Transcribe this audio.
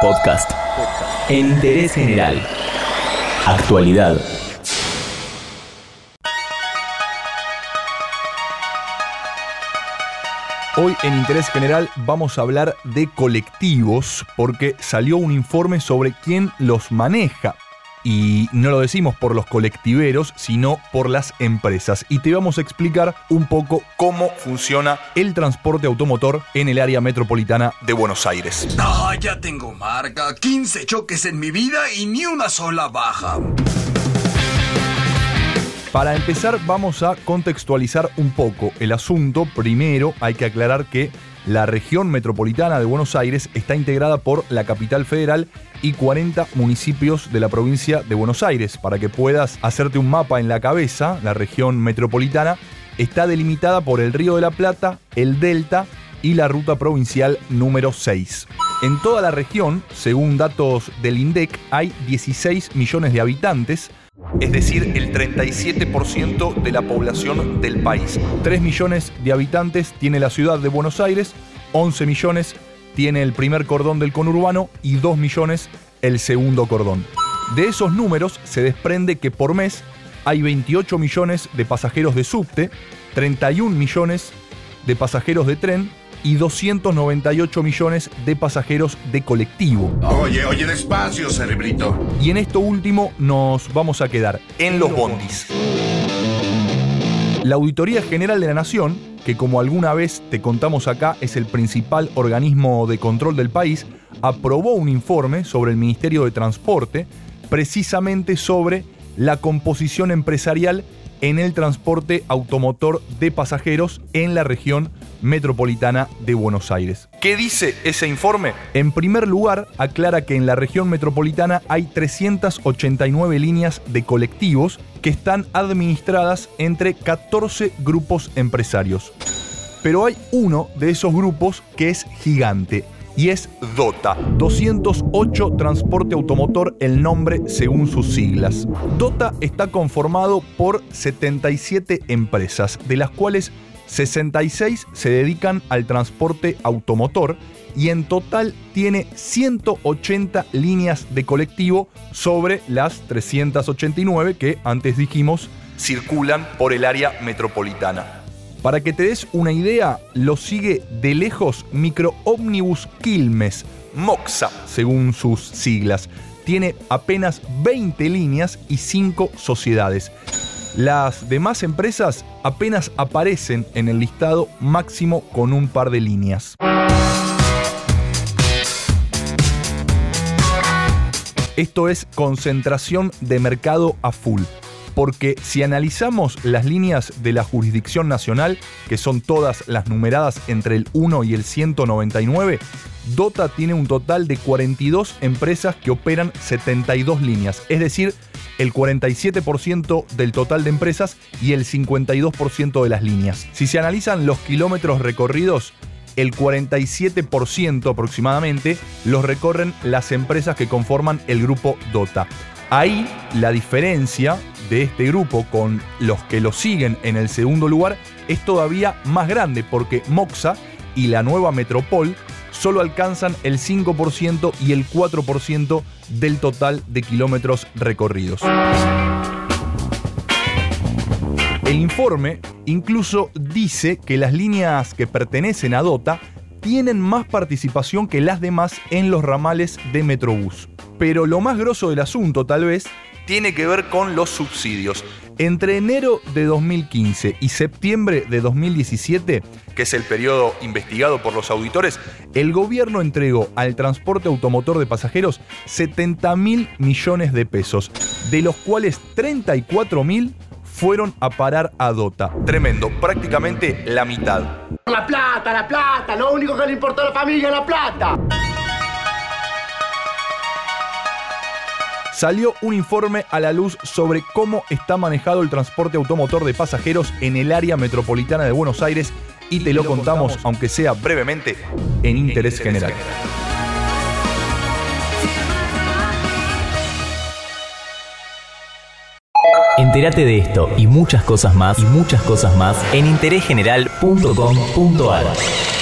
Podcast. Interés general. Actualidad. Hoy en Interés General vamos a hablar de colectivos porque salió un informe sobre quién los maneja. Y no lo decimos por los colectiveros, sino por las empresas. Y te vamos a explicar un poco cómo funciona el transporte automotor en el área metropolitana de Buenos Aires. Ah, ya tengo marca. 15 choques en mi vida y ni una sola baja. Para empezar vamos a contextualizar un poco el asunto. Primero hay que aclarar que la región metropolitana de Buenos Aires está integrada por la capital federal y 40 municipios de la provincia de Buenos Aires. Para que puedas hacerte un mapa en la cabeza, la región metropolitana está delimitada por el Río de la Plata, el Delta y la ruta provincial número 6. En toda la región, según datos del INDEC, hay 16 millones de habitantes, es decir, el 37% de la población del país. 3 millones de habitantes tiene la ciudad de Buenos Aires, 11 millones tiene el primer cordón del conurbano y 2 millones el segundo cordón. De esos números se desprende que por mes hay 28 millones de pasajeros de subte, 31 millones de pasajeros de tren y 298 millones de pasajeros de colectivo. Oye, oye, despacio, cerebrito. Y en esto último nos vamos a quedar en los bondis. La Auditoría General de la Nación, que como alguna vez te contamos acá es el principal organismo de control del país, aprobó un informe sobre el Ministerio de Transporte, precisamente sobre la composición empresarial en el transporte automotor de pasajeros en la región metropolitana de Buenos Aires. ¿Qué dice ese informe? En primer lugar, aclara que en la región metropolitana hay 389 líneas de colectivos que están administradas entre 14 grupos empresarios. Pero hay uno de esos grupos que es gigante y es DOTA. 208 Transporte Automotor, el nombre según sus siglas. DOTA está conformado por 77 empresas, de las cuales 66 se dedican al transporte automotor y en total tiene 180 líneas de colectivo sobre las 389 que antes dijimos circulan por el área metropolitana. Para que te des una idea, lo sigue de lejos Micro Omnibus Quilmes, MOXA, según sus siglas. Tiene apenas 20 líneas y 5 sociedades. Las demás empresas apenas aparecen en el listado máximo con un par de líneas. Esto es concentración de mercado a full porque si analizamos las líneas de la jurisdicción nacional, que son todas las numeradas entre el 1 y el 199, Dota tiene un total de 42 empresas que operan 72 líneas, es decir, el 47% del total de empresas y el 52% de las líneas. Si se analizan los kilómetros recorridos, el 47% aproximadamente los recorren las empresas que conforman el grupo Dota. Ahí la diferencia de este grupo con los que lo siguen en el segundo lugar es todavía más grande porque Moxa y la nueva Metropol solo alcanzan el 5% y el 4% del total de kilómetros recorridos. El informe incluso dice que las líneas que pertenecen a Dota tienen más participación que las demás en los ramales de Metrobús. Pero lo más grosso del asunto, tal vez, tiene que ver con los subsidios. Entre enero de 2015 y septiembre de 2017, que es el periodo investigado por los auditores, el gobierno entregó al transporte automotor de pasajeros 70 mil millones de pesos, de los cuales 34 mil fueron a parar a Dota. Tremendo, prácticamente la mitad. La plata, la plata, lo único que le importa a la familia es la plata. Salió un informe a la luz sobre cómo está manejado el transporte automotor de pasajeros en el área metropolitana de Buenos Aires y te lo contamos, aunque sea brevemente, en interés general. Entérate de esto y muchas cosas más y muchas cosas más en interésgeneral.com.ar.